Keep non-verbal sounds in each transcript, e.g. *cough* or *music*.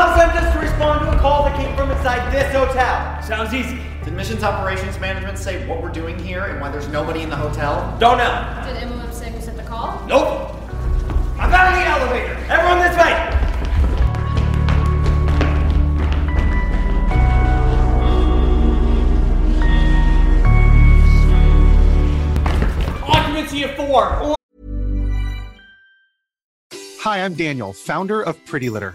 Bob sent us to respond to a call that came from inside this hotel. Sounds easy. Did Missions Operations Management say what we're doing here and why there's nobody in the hotel? Don't know. Did MOM say who sent the call? Nope. I'm out of the elevator. Everyone this way. Occupancy of four. Hi, I'm Daniel, founder of Pretty Litter.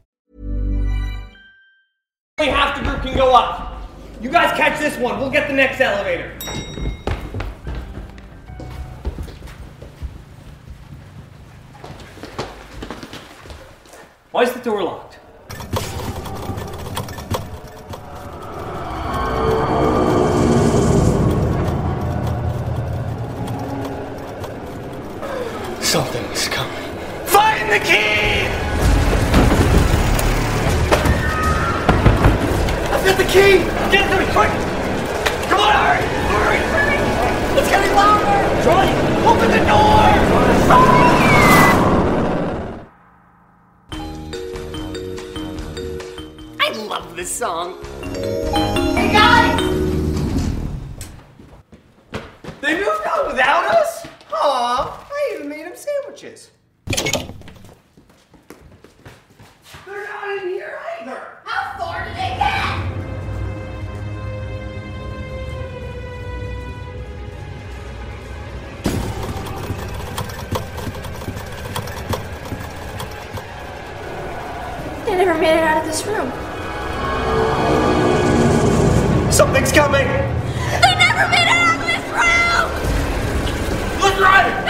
Only half the group can go up. You guys catch this one. We'll get the next elevator. Why is the door locked? Something's coming. Find the key! I've got the key! Get to me, quick! Come on, hurry! Hurry! Hurry! It's getting louder! Johnny, open the door! I love this song. They never made it out of this room. Something's coming! They never made it out of this room! Look right!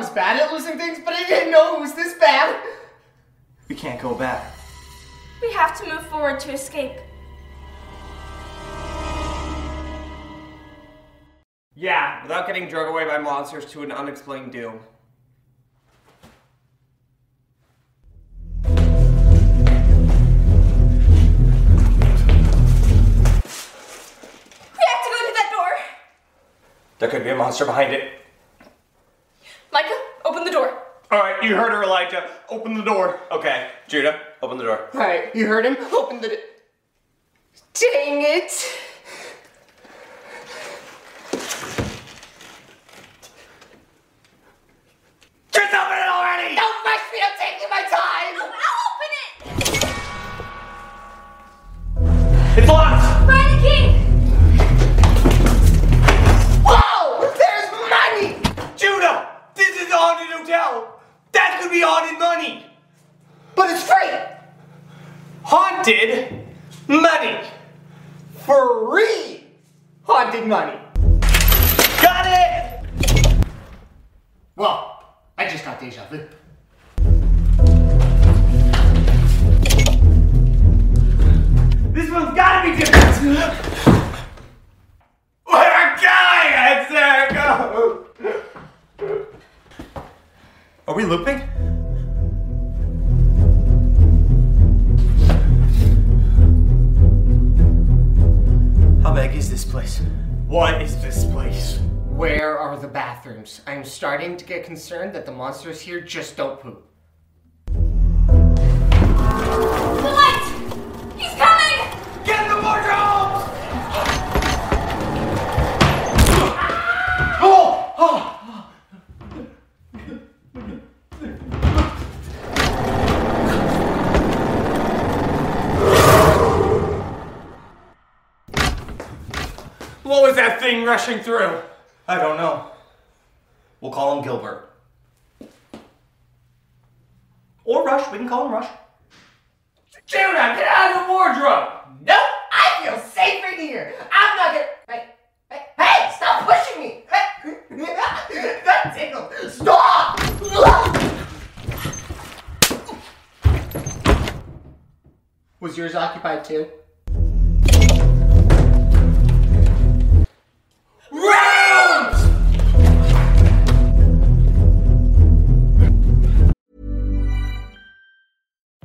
Was bad at losing things, but I didn't know it was this bad. We can't go back. We have to move forward to escape. Yeah, without getting drug away by monsters to an unexplained doom. We have to go to that door. There could be a monster behind it. Micah, open the door. Alright, you heard her, Elijah. Open the door. Okay, Judah, open the door. Alright, you heard him? Open the. d- Dang it! Just open it already! Don't rush me, I'm taking my time! How big is this place? What is this place? Where are the bathrooms? I'm starting to get concerned that the monsters here just don't poop. The light! Was that thing rushing through? I don't know. We'll call him Gilbert. Or Rush. We can call him Rush. Judah, get out of the wardrobe! Nope, I feel safe in here. I'm not gonna. Hey, hey, hey stop pushing me! Hey. *laughs* that tickled. Stop! Was yours occupied too?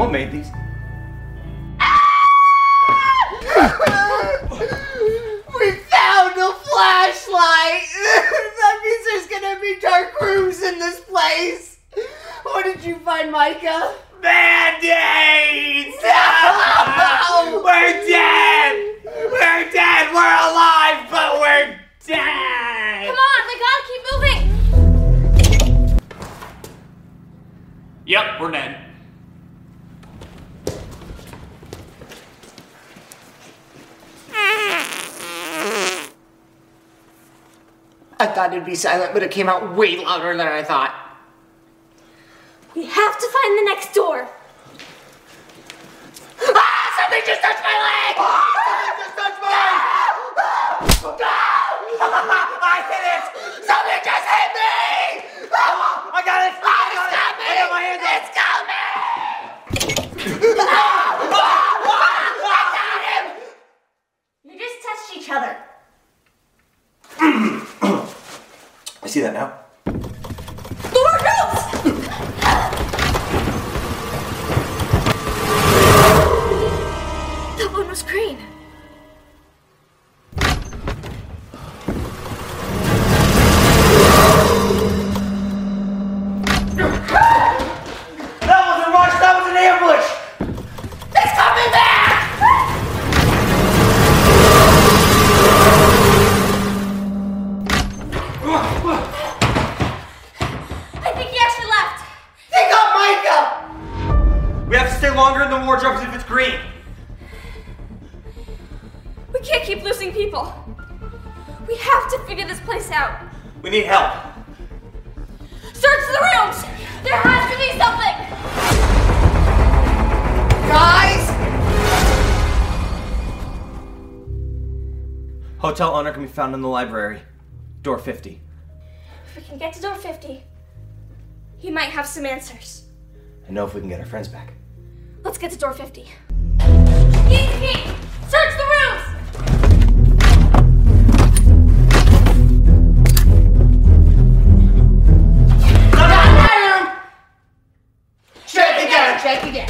What made these? *laughs* We found a flashlight! *laughs* that means there's gonna be dark rooms in this place! What did you find, Micah? Band-aids! *laughs* No! We're dead! We're dead! We're alive, but we're dead! Come on, we gotta keep moving! Yep, we're dead. I thought it'd be silent, but it came out way louder than I thought. We have to find the next door. Ah! Something just touched my leg! Something just touched my leg! *laughs* I hit it! Something just hit me! I got it! Ah, it's got me! I got my hands up! Stay longer in the wardrobes if it's green. We can't keep losing people. We have to figure this place out. We need help. Search the rooms! There has to be something! Guys! Hotel owner can be found in the library. Door 50. If we can get to door 50, he might have some answers. I know if we can get our friends back. Let's get to door 50. Easy! Search the rooms! Check again, check again.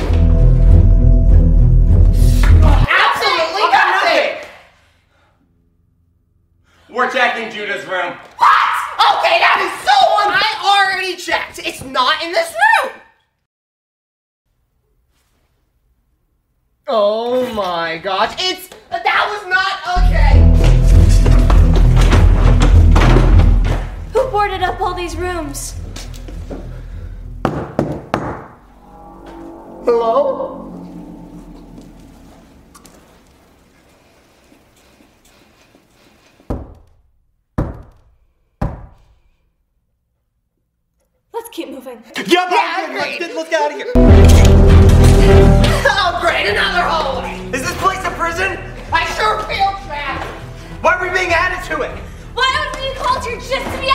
Absolutely nothing. We're checking Judah's room. What? Okay, that is so un- I already checked. It's not in this room. Oh my gosh, it's that was not okay. Who boarded up all these rooms? Hello? Let's keep moving. Yep, Yeah, I'm good. great. Let's, let's get out of here. *laughs* Oh great, another hallway. Is this place a prison? I sure feel trapped. Why are we being added to it? Why would we culture just to be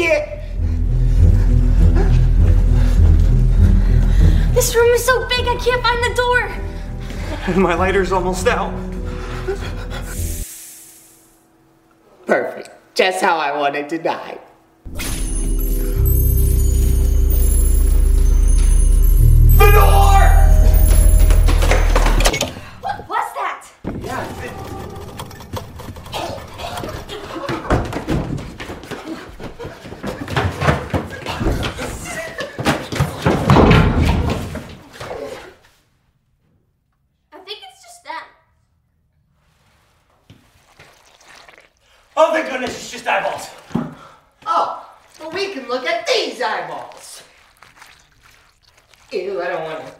can't see it! This room is so big I can't find the door! And *laughs* My lighter's almost out. Perfect. Just how I wanted to die. Ew, I don't want to.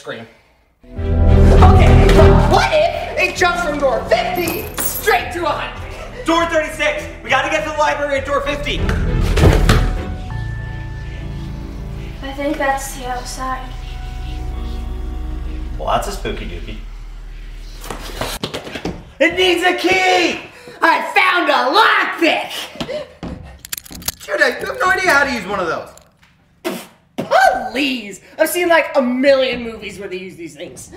Scream. Okay, but what if it jumps from door 50 straight to 100? Door 36. We gotta get to the library at door 50. I think that's the outside. Well, that's a spooky dookie. It needs a key! I found a lockpick! Dude, I have no idea how to use one of those. Please! I've seen like a million movies where they use these things.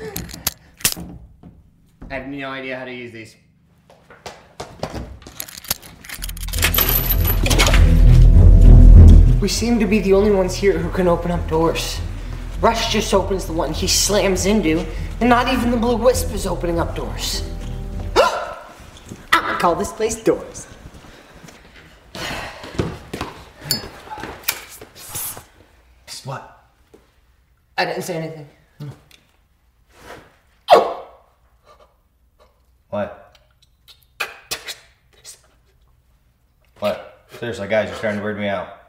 I have no idea how to use these. We seem to be the only ones here who can open up doors. Rush just opens the one he slams into, and not even the Blue Wisp is opening up doors. *gasps* I'm gonna call this place Doors. I didn't say anything. What? What? Seriously, guys, you're starting to weird me out.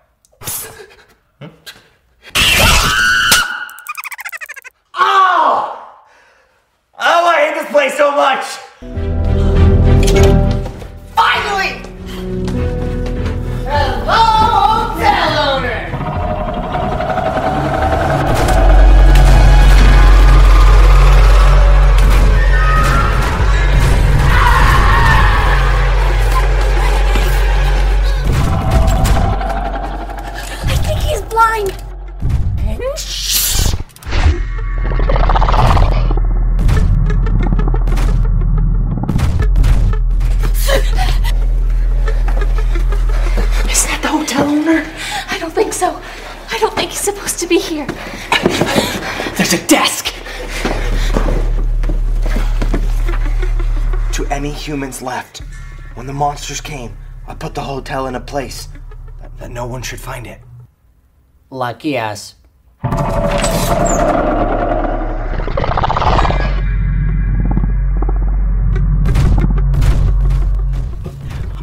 Humans left, when the monsters came, I put the hotel in a place that, that no one should find it. Lucky ass. I'm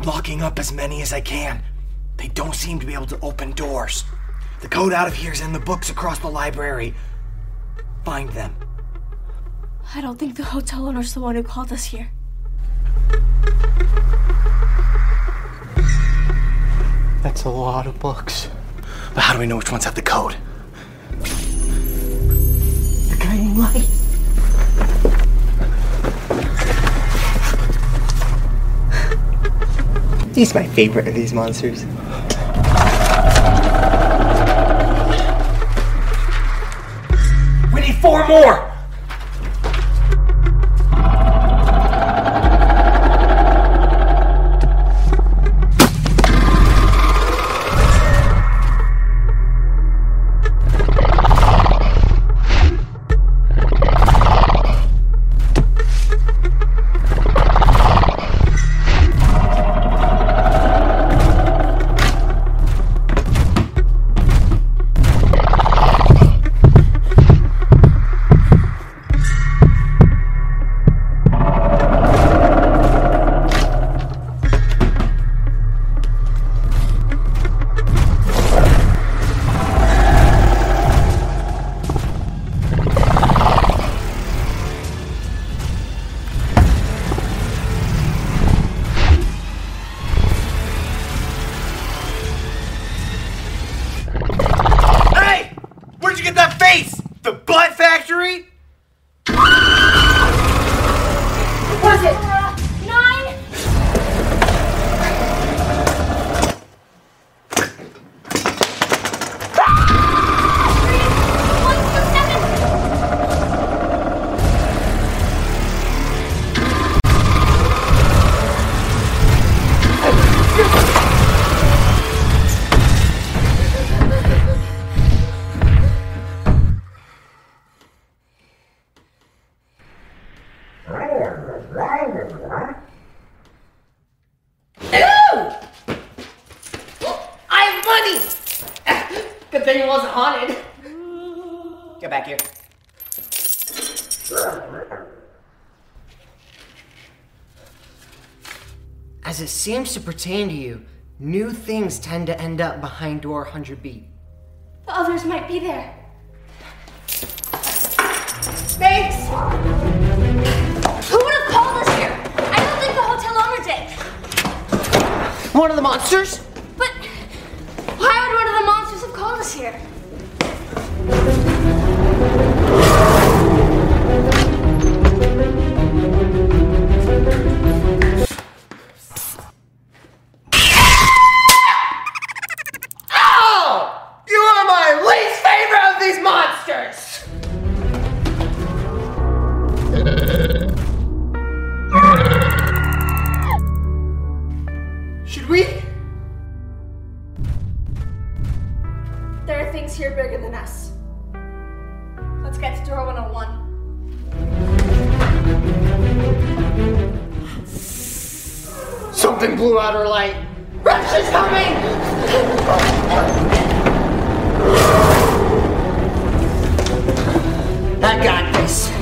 locking up as many as I can. They don't seem to be able to open doors. The code out of here is in the books across the library. Find them. I don't think the hotel owner's the one who called us here. That's a lot of books. But how do we know which ones have the code? The guiding light. He's my favorite of these monsters. We need four more! Seems to pertain to you, new things tend to end up behind door 100B. The others might be there. Thanks! Who would have called us here? I don't think the hotel owner did. One of the monsters? But why would one of the monsters have called us here? Things here bigger than us. Let's get to door 101. Something blew out her light. Rush is coming! I got this.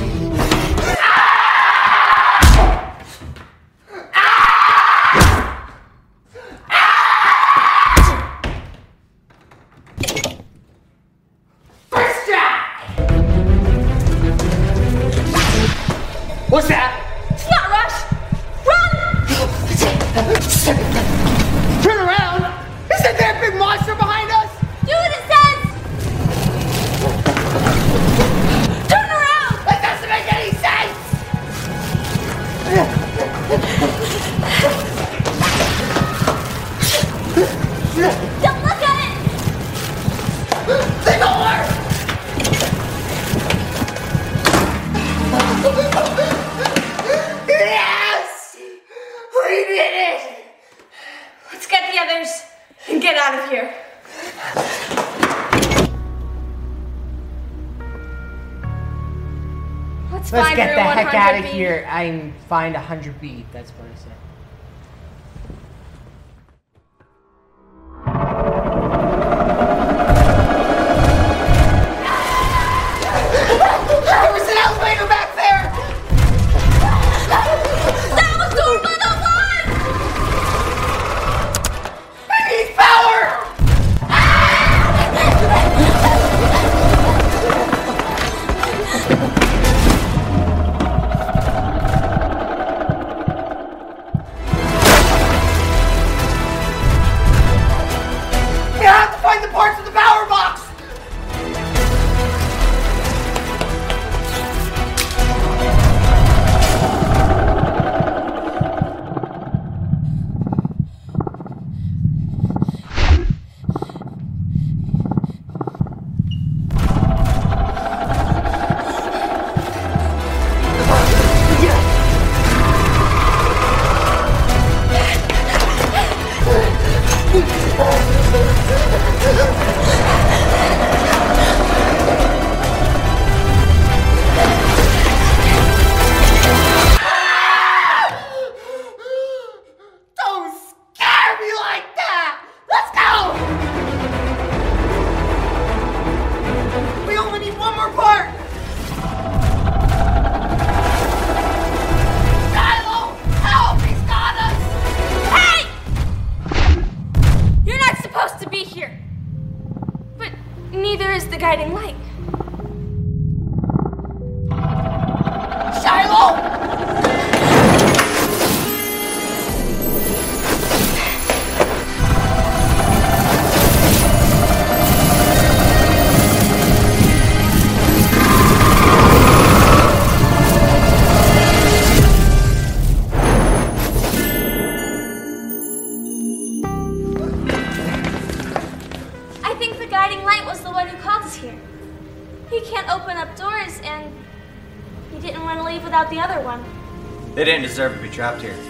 Of 100B. here and find 100B. That's what I said. Trapped here.